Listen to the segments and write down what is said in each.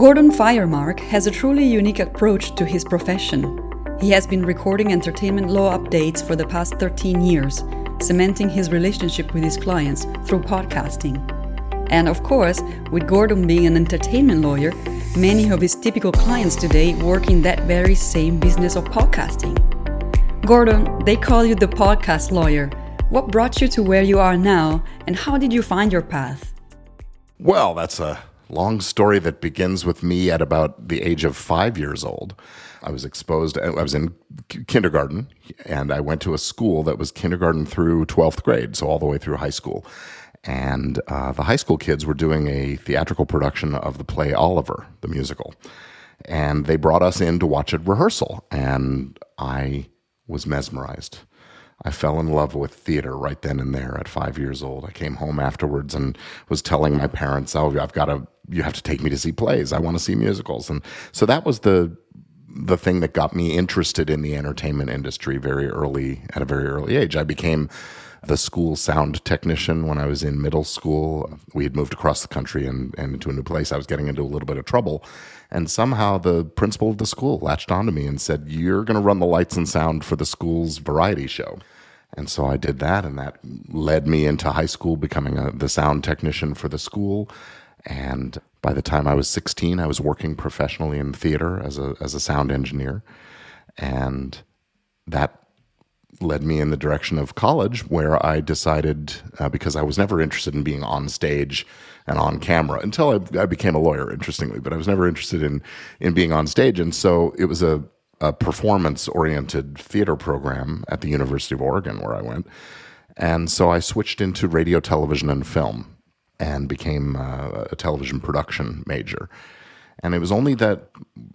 Gordon Firemark has a truly unique approach to his profession. He has been recording entertainment law updates for the past 13 years, cementing his relationship with his clients through podcasting. And of course, with Gordon being an entertainment lawyer, many of his typical clients today work in that very same business of podcasting. Gordon, they call you the podcast lawyer. What brought you to where you are now, and how did you find your path? Well, that's a long story that begins with me at about the age of five years old. I was exposed, I was in kindergarten, and I went to a school that was kindergarten through 12th grade, so all the way through high school. And uh, the high school kids were doing a theatrical production of the play Oliver, the musical. And they brought us in to watch a rehearsal, and I was mesmerized. I fell in love with theater right then and there at five years old. I came home afterwards and was telling my parents, "Oh, I've got to, you have to take me to see plays. I want to see musicals." And so that was the the thing that got me interested in the entertainment industry very early at a very early age. I became the school sound technician when I was in middle school. We had moved across the country and, and into a new place. I was getting into a little bit of trouble. And somehow the principal of the school latched onto me and said, You're going to run the lights and sound for the school's variety show. And so I did that, and that led me into high school, becoming a, the sound technician for the school. And by the time I was 16, I was working professionally in theater as a, as a sound engineer. And that led me in the direction of college, where I decided, uh, because I was never interested in being on stage and on camera until I, I, became a lawyer, interestingly, but I was never interested in, in being on stage. And so it was a, a performance oriented theater program at the University of Oregon, where I went. And so I switched into radio, television, and film and became uh, a television production major. And it was only that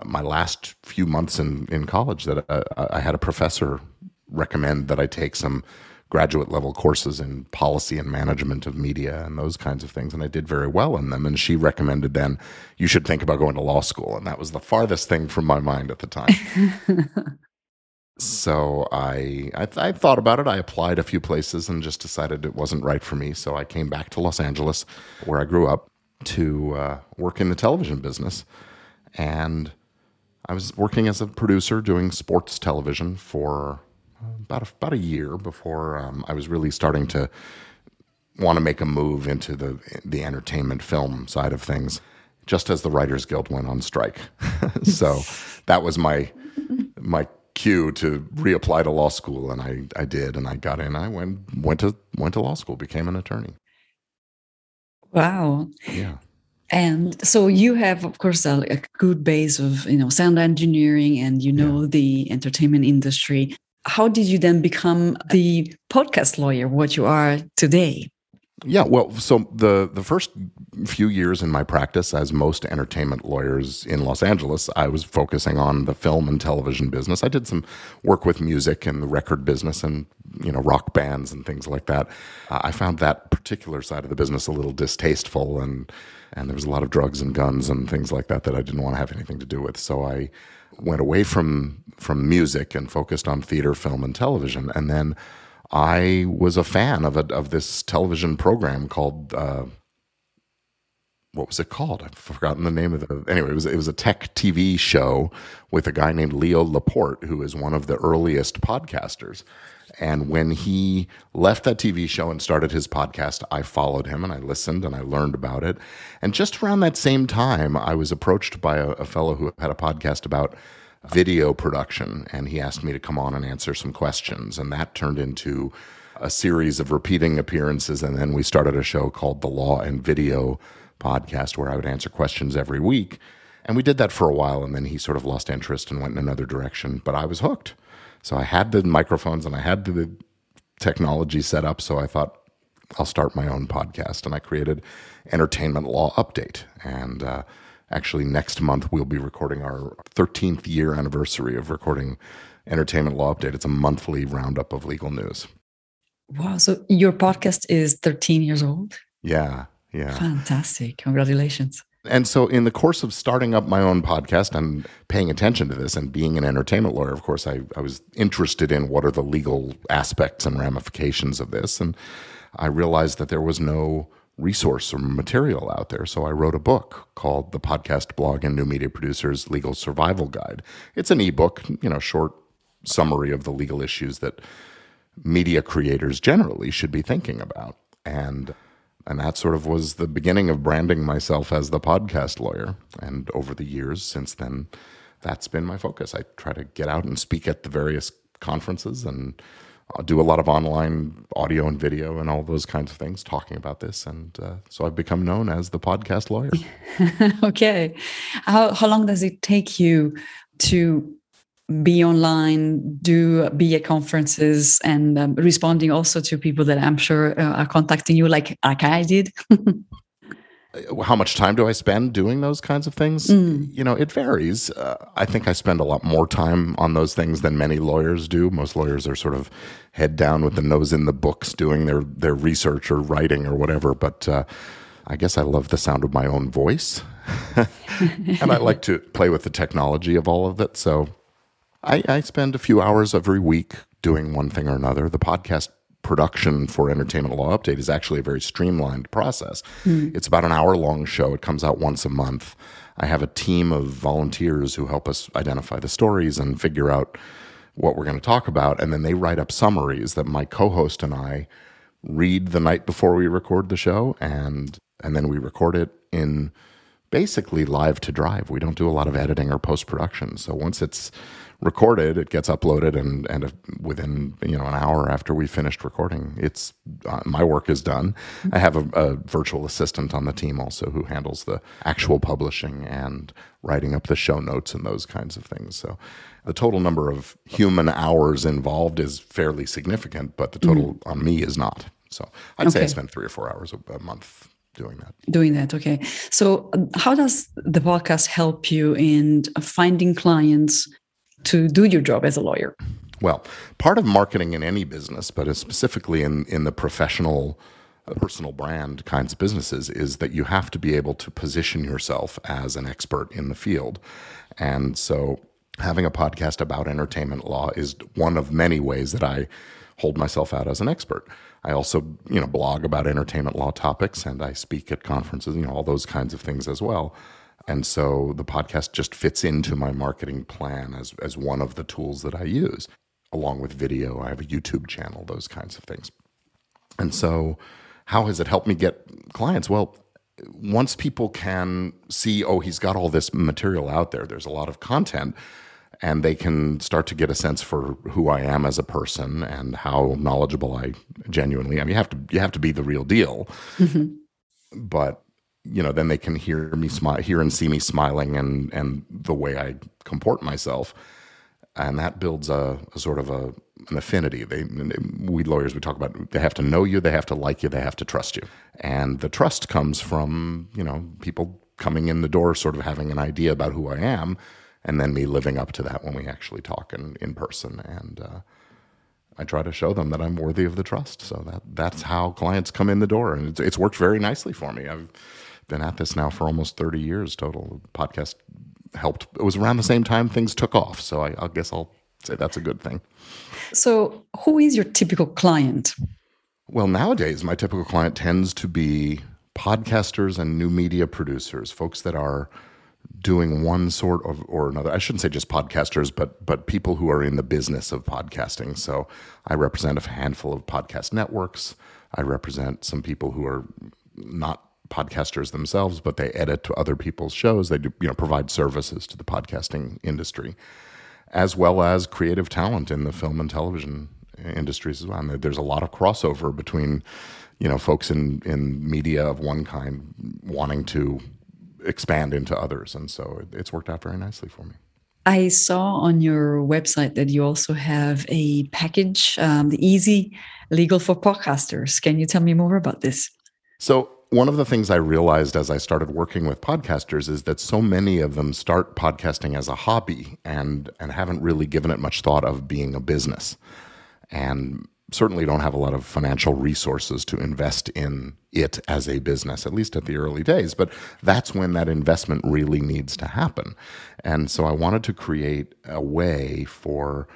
my last few months in, in college that I, uh, I had a professor recommend that I take some graduate level courses in policy and management of media and those kinds of things. And I did very well in them. And she recommended then you should think about going to law school. And that was the farthest thing from my mind at the time. so I, I, I thought about it. I applied a few places and just decided it wasn't right for me. So I came back to Los Angeles, where I grew up, to uh, work in the television business. And I was working as a producer doing sports television for about a, about a year before um, I was really starting to want to make a move into the the entertainment film side of things. Just as the Writers Guild went on strike, so that was my my cue to reapply to law school, and I, I did, and I got in. I went went to went to law school, became an attorney. Wow. Yeah. And so you have, of course, a, a, good base of you know sound engineering, and you know yeah. the entertainment industry how did you then become the podcast lawyer, what you are today? Yeah, well, so the the first few years in my practice, as most entertainment lawyers in Los Angeles, I was focusing on the film and television business. I did some work with music and the record business, and you know, rock bands and things like that. Uh, I found that particular side of the business a little distasteful, and and there was a lot of drugs and guns and things like that that I didn't want to have anything to do with. So I went away from from music and focused on theater, film, and television. And then I was a fan of a, of this television program called uh, what was it called? I've forgotten the name of it. Anyway, it was it was a tech TV show with a guy named Leo Laporte, who is one of the earliest podcasters. And when he left that TV show and started his podcast, I followed him and I listened and I learned about it. And just around that same time, I was approached by a, a fellow who had a podcast about video production, and he asked me to come on and answer some questions. And that turned into a series of repeating appearances. And then we started a show called The Law and Video Podcast, where I would answer questions every week. And we did that for a while, and then he sort of lost interest and went in another direction. But I was hooked. So I had the microphones and I had the technology set up. So I thought, I'll start my own podcast. And I created Entertainment Law Update. And uh, actually, next month, we'll be recording our 13th year anniversary of recording Entertainment Law Update. It's a monthly roundup of legal news. Wow. So your podcast is 13 years old? Yeah. Yeah. Fantastic. Congratulations. And so, in the course of starting up my own podcast and paying attention to this and being an entertainment lawyer, of course, I, I was interested in what are the legal aspects and ramifications of this. And I realized that there was no resource or material out there. So I wrote a book called The Podcast Blog and New Media Producers Legal Survival Guide. It's an ebook, you know, short summary of the legal issues that media creators generally should be thinking about. And and that sort of was the beginning of branding myself as the podcast lawyer. And over the years since then, that's been my focus. I try to get out and speak at the various conferences and I'll do a lot of online audio and video and all those kinds of things talking about this. And uh, so I've become known as the podcast lawyer. okay. How, how long does it take you to be online, do be at conferences, and um, responding also to people that I'm sure uh, are contacting you, like like I did. How much time do I spend doing those kinds of things? Mm. You know, it varies. Uh, I think I spend a lot more time on those things than many lawyers do. Most lawyers are sort of head down with the nose in the books, doing their their research or writing or whatever. But uh, I guess I love the sound of my own voice, and I like to play with the technology of all of it. So I, I spend a few hours every week doing one thing or another. The podcast production for Entertainment Law Update is actually a very streamlined process. Mm. It's about an hour long show. It comes out once a month. I have a team of volunteers who help us identify the stories and figure out what we're going to talk about. And then they write up summaries that my co host and I read the night before we record the show. And, and then we record it in basically live to drive. We don't do a lot of editing or post production. So once it's recorded, it gets uploaded, and and within you know an hour after we finished recording, it's uh, my work is done. I have a, a, virtual assistant on the team also who handles the actual publishing and writing up the show notes and those kinds of things. So the total number of human hours involved is fairly significant, but the total mm. on me is not. So I'd okay. say I spend three or four hours a, a month doing that. Doing that, okay. So, uh, how does the podcast help you in finding clients to do your job as a lawyer? Well, part of marketing in any business, but specifically in, in the professional, uh, personal brand kinds of businesses, is that you have to be able to position yourself as an expert in the field. And so having a podcast about entertainment law is one of many ways that I hold myself out as an expert. I also, you know, blog about entertainment law topics and I speak at conferences, you know, all those kinds of things as well. And so the podcast just fits into my marketing plan as, as one of the tools that I use, along with video. I have a YouTube channel, those kinds of things. And so, how has it helped me get clients? Well, once people can see, oh, he's got all this material out there, there's a lot of content, and they can start to get a sense for who I am as a person and how knowledgeable I genuinely am. You have to you have to be the real deal. Mm-hmm. But you know, then they can hear me smile, hear and see me smiling, and and the way I comport myself, and that builds a, a sort of a an affinity. They we lawyers we talk about they have to know you, they have to like you, they have to trust you, and the trust comes from you know people coming in the door, sort of having an idea about who I am, and then me living up to that when we actually talk in in person, and uh, I try to show them that I'm worthy of the trust. So that that's how clients come in the door, and it's, it's worked very nicely for me. I've been at this now for almost 30 years total. The podcast helped. It was around the same time things took off. So I, I guess I'll say that's a good thing. So, who is your typical client? Well, nowadays, my typical client tends to be podcasters and new media producers, folks that are doing one sort of or another. I shouldn't say just podcasters, but but people who are in the business of podcasting. So I represent a handful of podcast networks. I represent some people who are not podcasters themselves, but they edit to other people's shows. They do, you know, provide services to the podcasting industry, as well as creative talent in the film and television industries as well. And there's a lot of crossover between, you know, folks in in media of one kind wanting to expand into others, and so it's worked out very nicely for me. I saw on your website that you also have a package, um, the Easy Legal for Podcasters. Can you tell me more about this? So one of the things I realized as I started working with podcasters is that so many of them start podcasting as a hobby and and haven't really given it much thought of being a business. And certainly don't have a lot of financial resources to invest in it as a business, at least at the early days. But that's when that investment really needs to happen. And so I wanted to create a way for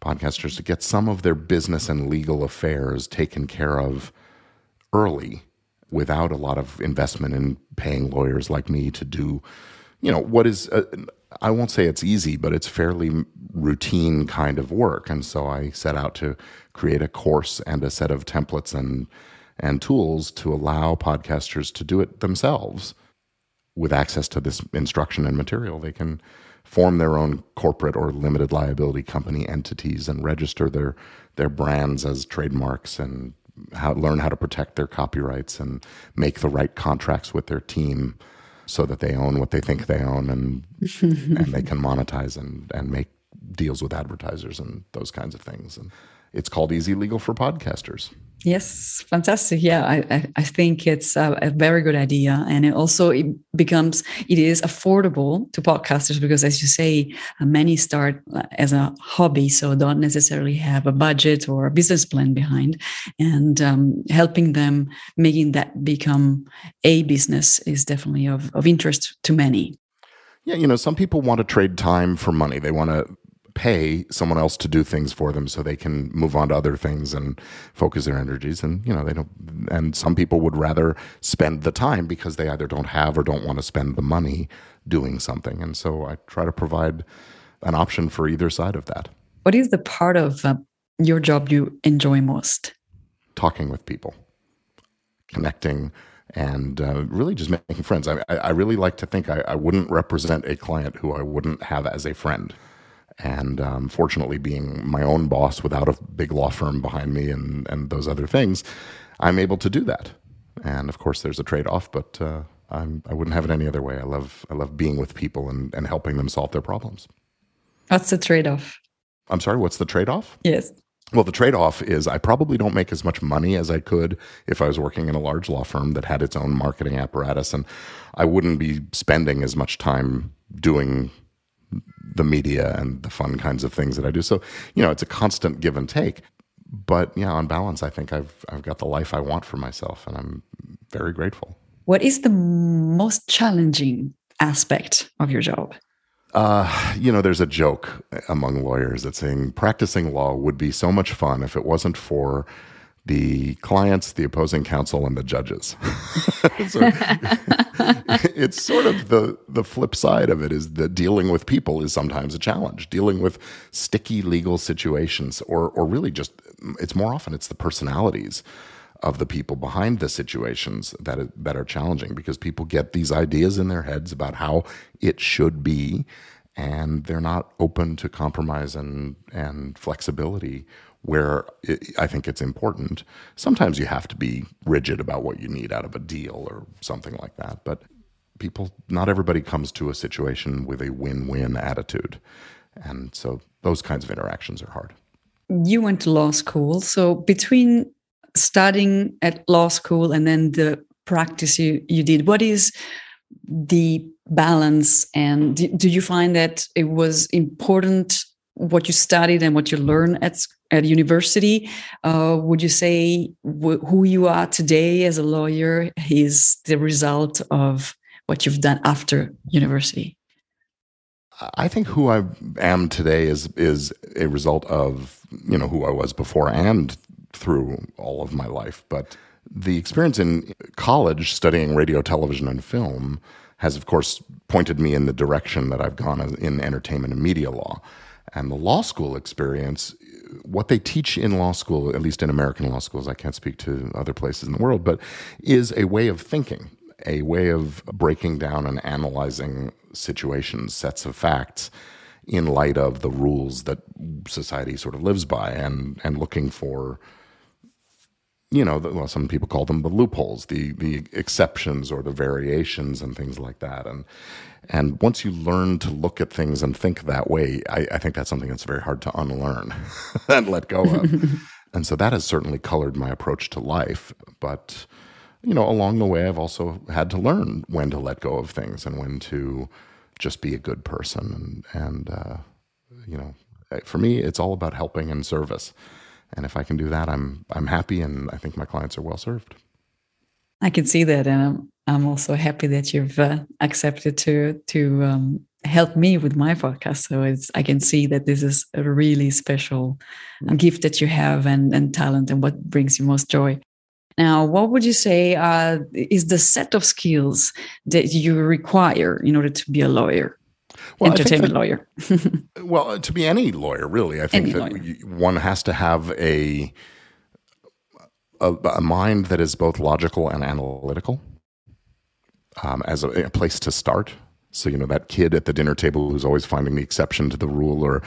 podcasters to get some of their business and legal affairs taken care of early without a lot of investment in paying lawyers like me to do, you know, what is, uh, I won't say it's easy, but it's fairly routine kind of work. And so I set out to create a course and a set of templates and, and tools to allow podcasters to do it themselves with access to this instruction and material. They can form their own corporate or limited liability company entities and register their their brands as trademarks and how, learn how to protect their copyrights and make the right contracts with their team so that they own what they think they own and and they can monetize and and make deals with advertisers and those kinds of things. And it's called easy legal for podcasters Yes, fantastic. Yeah, I, I think it's a, a, very good idea, and it also it becomes it is affordable to podcasters because, as you say, many start as a hobby, so don't necessarily have a budget or a business plan behind, and um, helping them making that become a business is definitely of, of interest to many. Yeah, you know, some people want to trade time for money. They want to pay someone else to do things for them so they can move on to other things and focus their energies and you know they don't and some people would rather spend the time because they either don't have or don't want to spend the money doing something and so i try to provide an option for either side of that what is the part of uh, your job you enjoy most talking with people connecting and uh, really just making friends. I, I, really like to think I, I, wouldn't represent a client who I wouldn't have as a friend. And um, fortunately, being my own boss without a big law firm behind me and, and those other things, I'm able to do that. And of course, there's a trade off, but uh, I'm, I would not have it any other way. I love, I love being with people and, and helping them solve their problems. What's the trade off? I'm sorry, what's the trade off? Yes. Well, the trade off is I probably don't make as much money as I could if I was working in a large law firm that had its own marketing apparatus. And I wouldn't be spending as much time doing the media and the fun kinds of things that I do. So, you know, it's a constant give and take. But yeah, on balance, I think I've I've got the life I want for myself, and I'm very grateful. What is the most challenging aspect of your job? Uh, you know, there's a joke among lawyers that saying practicing law would be so much fun if it wasn't for the clients, the opposing counsel, and the judges. so it's sort of the the flip side of it is that dealing with people is sometimes a challenge. Dealing with sticky legal situations, or or really just it's more often it's the personalities of the people behind the situations that are, that are challenging because people get these ideas in their heads about how it should be, and they're not open to compromise and and flexibility where it, I think it's important. Sometimes you have to be rigid about what you need out of a deal or something like that. But people, not everybody comes to a situation with a win win attitude. And so those kinds of interactions are hard. You went to law school. So between studying at law school and then the practice you, you did, what is the balance? And do you find that it was important what you studied and what you learned at at university uh, would you say who you are today as a lawyer is the result of what you've done after university? I think who i am today is is a result of you know who i was before and through all of my life. But the experience in college studying radio television and film has of course pointed me in the direction that i've gone in entertainment and media law. And the law school experience, what they teach in law school, at least in American law schools, I can't speak to other places in the world, but is a way of thinking, a way of breaking down and analyzing situations, sets of facts in light of the rules that society sort of lives by and, and looking for you know, the, well, some people call them the loopholes, the the exceptions or the variations and things like that. And and once you learn to look at things and think that way, I, I think that's something that's very hard to unlearn and let go of. and so that has certainly colored my approach to life. But you know, along the way, I've also had to learn when to let go of things and when to just be a good person. And and uh, you know, for me, it's all about helping and service. And if I can do that, I'm I'm happy, and I think my clients are well served. I can see that, and I'm I'm also happy that you've uh, accepted to to um, help me with my podcast. So it's I can see that this is a really special gift that you have and and talent, and what brings you most joy. Now, what would you say uh, is the set of skills that you require in order to be a lawyer? Well, entertainment that, lawyer. well, to be any lawyer, really, I think any that lawyer. one has to have a, a, a mind that is both logical and analytical um, as a, a place to start. So, you know, that kid at the dinner table who's always finding the exception to the rule or,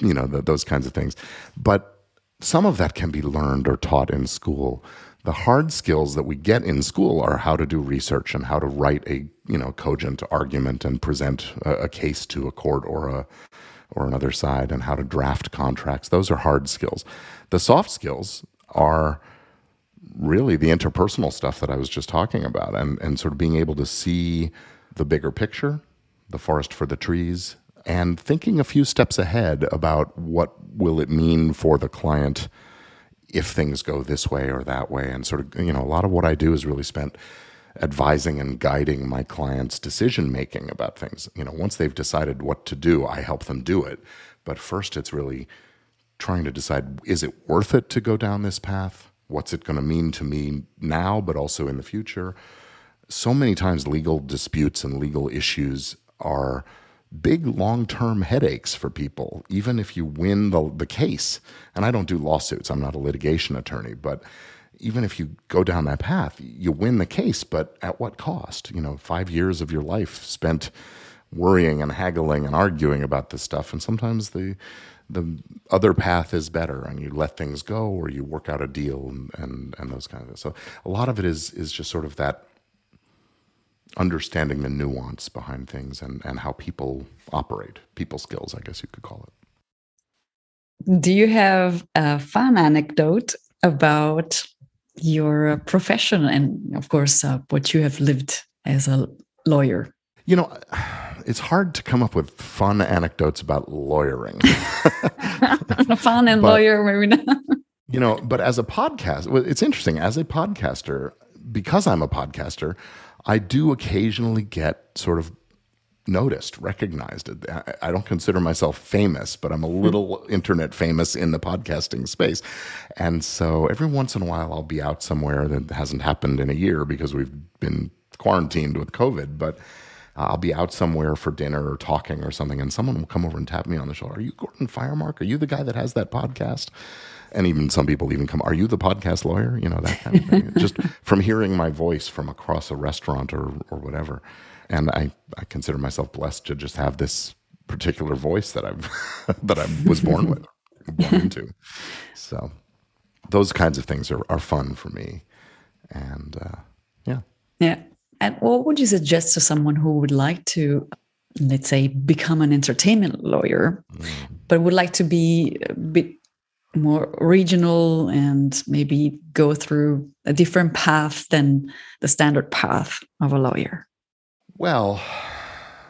you know, the, those kinds of things. But some of that can be learned or taught in school. The hard skills that we get in school are how to do research and how to write a, you know, cogent argument and present a, a case to a court or a, or another side and how to draft contracts. Those are hard skills. The soft skills are really the interpersonal stuff that I was just talking about and, and sort of being able to see the bigger picture, the forest for the trees, and thinking a few steps ahead about what will it mean for the client if things go this way or that way. And sort of you know a lot of what I do is really spent advising and guiding my clients decision making about things. You know once they've decided what to do I help them do it. But first it's really trying to decide is it worth it to go down this path? What's it going to mean to me now but also in the future? So many times legal disputes and legal issues are big long term headaches for people, even if you win the, the case. And I don't do lawsuits, I'm not a litigation attorney, but even if you go down that path, you win the case, but at what cost? You know, five years of your life spent worrying and haggling and arguing about this stuff. And sometimes the the other path is better and you let things go or you work out a deal and, and, and those kind of things. So a lot of it is is just sort of that understanding the nuance behind things and, and how people operate, people skills, I guess you could call it. Do you have a fun anecdote about your profession and, of course, uh, what you have lived as a lawyer? You know, it's hard to come up with fun anecdotes about lawyering. fun and but, lawyer, maybe not. you know, but as a podcast, it's interesting. As a podcaster, because I'm a podcaster, I do occasionally get sort of noticed, recognized. I don't consider myself famous, but I'm a hmm. little internet famous in the podcasting space. And so every once in a while, I'll be out somewhere that hasn't happened in a year because we've been quarantined with COVID, but I'll be out somewhere for dinner or talking or something, and someone will come over and tap me on the shoulder. Are you Gordon Firemark? Are you the guy that has that podcast? And even some people even come, "Are you the podcast lawyer?" You know that kind of thing. Just from hearing my voice from across a restaurant or or whatever, and I I consider myself blessed to just have this particular voice that I've that I was born with, born into. So those kinds of things are are fun for me, and uh, yeah, yeah. And what would you suggest to someone who would like to let's say become an entertainment lawyer mm. but would like to be a bit more regional and maybe go through a different path than the standard path of a lawyer? Well,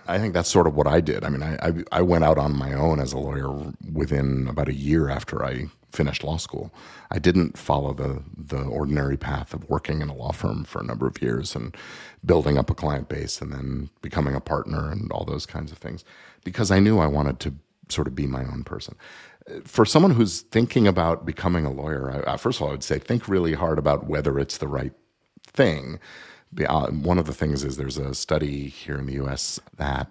I think that's sort of what I did. I mean, I, I, I went out on my own as a lawyer within about a year after I finished law school. I didn't follow the the ordinary path of working in a law firm for a number of years and building up a client base and then becoming a partner and all those kinds of things because I knew I wanted to sort of be my own person for someone who's thinking about becoming a lawyer, I, first of all, I would say think really hard about whether it's the right thing. Uh, one of the things is there's a study here in the US that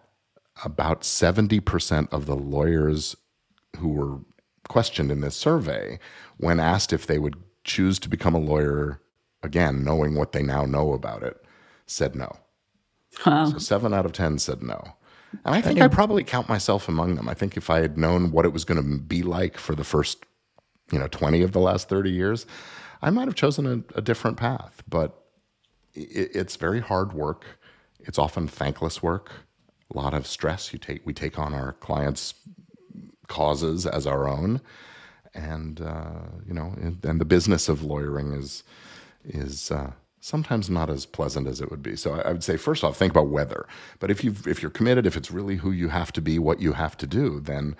about 70% of the lawyers who were questioned in this survey, when asked if they would choose to become a lawyer again, knowing what they now know about it, said no. Huh. So seven out of 10 said no. And I think I'd probably count myself among them. I think if I had known what it was going to be like for the first, you know, 20 of the last 30 years, I might have chosen a, a different path. But it, it's very hard work. It's often thankless work, a lot of stress. You take, we take on our clients' causes as our own. And, uh, you know, and, and, the business of lawyering is, is, uh, sometimes not as pleasant as it would be. So I, would say first off, think about whether. But if you if you're committed, if it's really who you have to be, what you have to do, then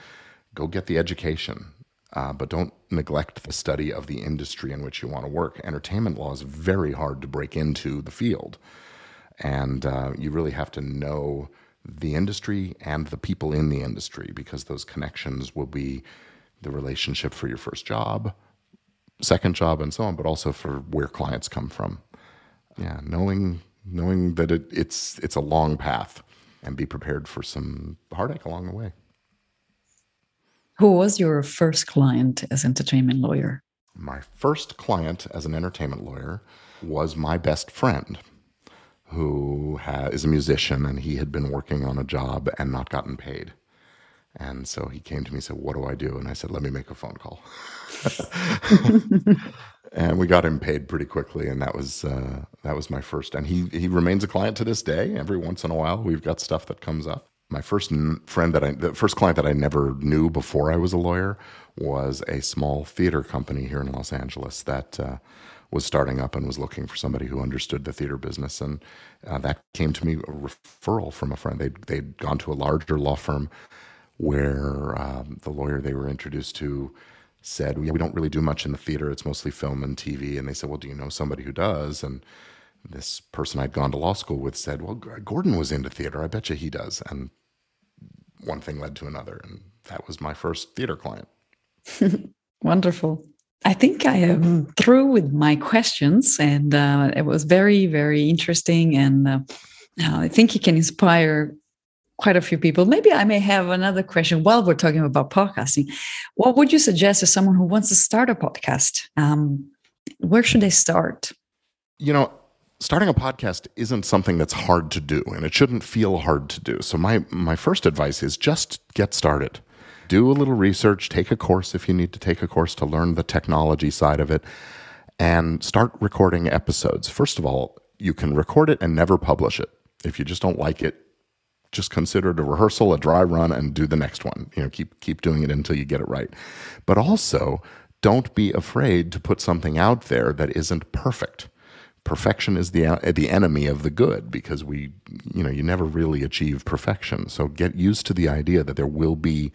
go get the education. Uh, but don't neglect the study of the industry in which you want to work. Entertainment law is very hard to break into the field, and uh, you really have to know the industry and the people in the industry because those connections will be the relationship for your first job, second job and so on, but also for where clients come from. Yeah, knowing knowing that it, it's it's a long path and be prepared for some heartache along the way. Who was your first client as entertainment lawyer? My first client as an entertainment lawyer was my best friend, who ha- is a musician, and he had been working on a job and not gotten paid. And so he came to me and said, What do I do? And I said, Let me make a phone call. and we got him paid pretty quickly. And that was uh, that was my first. And he, he remains a client to this day. Every once in a while, we've got stuff that comes up. My first friend that I, the first client that I never knew before I was a lawyer was a small theater company here in Los Angeles that uh, was starting up and was looking for somebody who understood the theater business. And uh, that came to me a referral from a friend. They'd, they'd gone to a larger law firm where um, the lawyer they were introduced to said, We don't really do much in the theater. It's mostly film and TV. And they said, Well, do you know somebody who does? And this person I'd gone to law school with said, Well, Gordon was into theater. I bet you he does. And one thing led to another. And that was my first theater client. Wonderful. I think I am through with my questions, and uh, it was very, very interesting. And uh, I think it can inspire quite a few people. Maybe I may have another question while we're talking about podcasting. What would you suggest to someone who wants to start a podcast? Um, where should they start? You know, starting a podcast isn't something that's hard to do, and it shouldn't feel hard to do. So my my first advice is just get started. Do a little research, take a course if you need to take a course to learn the technology side of it, and start recording episodes. First of all, you can record it and never publish it. If you just don't like it, just consider it a rehearsal, a dry run, and do the next one. You know, keep keep doing it until you get it right. But also, don't be afraid to put something out there that isn't perfect. Perfection is the uh, the enemy of the good because we, you know, you never really achieve perfection. So get used to the idea that there will be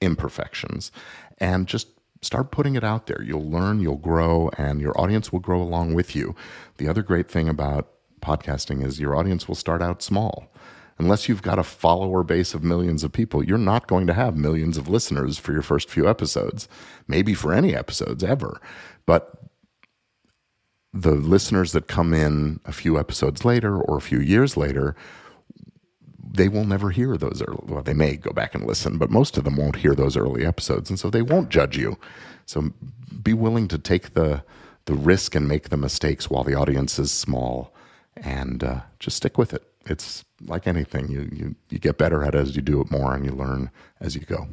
imperfections, and just start putting it out there. You'll learn, you'll grow, and your audience will grow along with you. The other great thing about podcasting is your audience will start out small unless you've got a follower base of millions of people, you're not going to have millions of listeners for your first few episodes, maybe for any episodes ever. But the listeners that come in a few episodes later or a few years later, they will never hear those early. Well, they may go back and listen, but most of them won't hear those early episodes, and so they won't judge you. So be willing to take the the risk and make the mistakes while the audience is small, and uh, just stick with it it's like anything you, you you get better at it as you do it more and you learn as you go.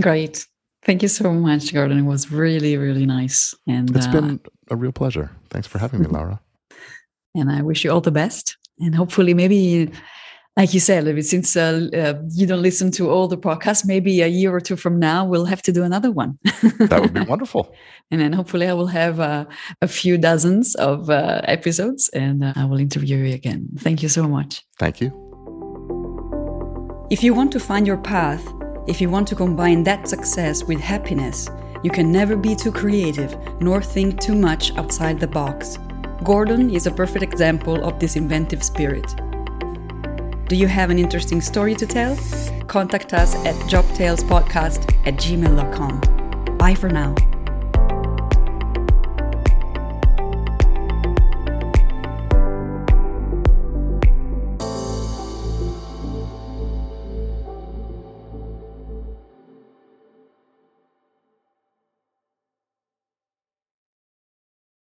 Great. Thank you so much gordon it was really really nice. And it's uh, been a real pleasure. Thanks for having me laura. And i wish you all the best. And hopefully maybe like you said, since uh, uh, you don't listen to all the podcasts, maybe a year or two from now, we'll have to do another one. that would be wonderful. And then hopefully I will have uh, a few dozens of uh, episodes and uh, I will interview you again. Thank you so much. Thank you. If you want to find your path, if you want to combine that success with happiness, you can never be too creative nor think too much outside the box. Gordon is a perfect example of this inventive spirit. Do you have an interesting story to tell? Contact us at jobtalespodcast at gmail.com. Bye for now.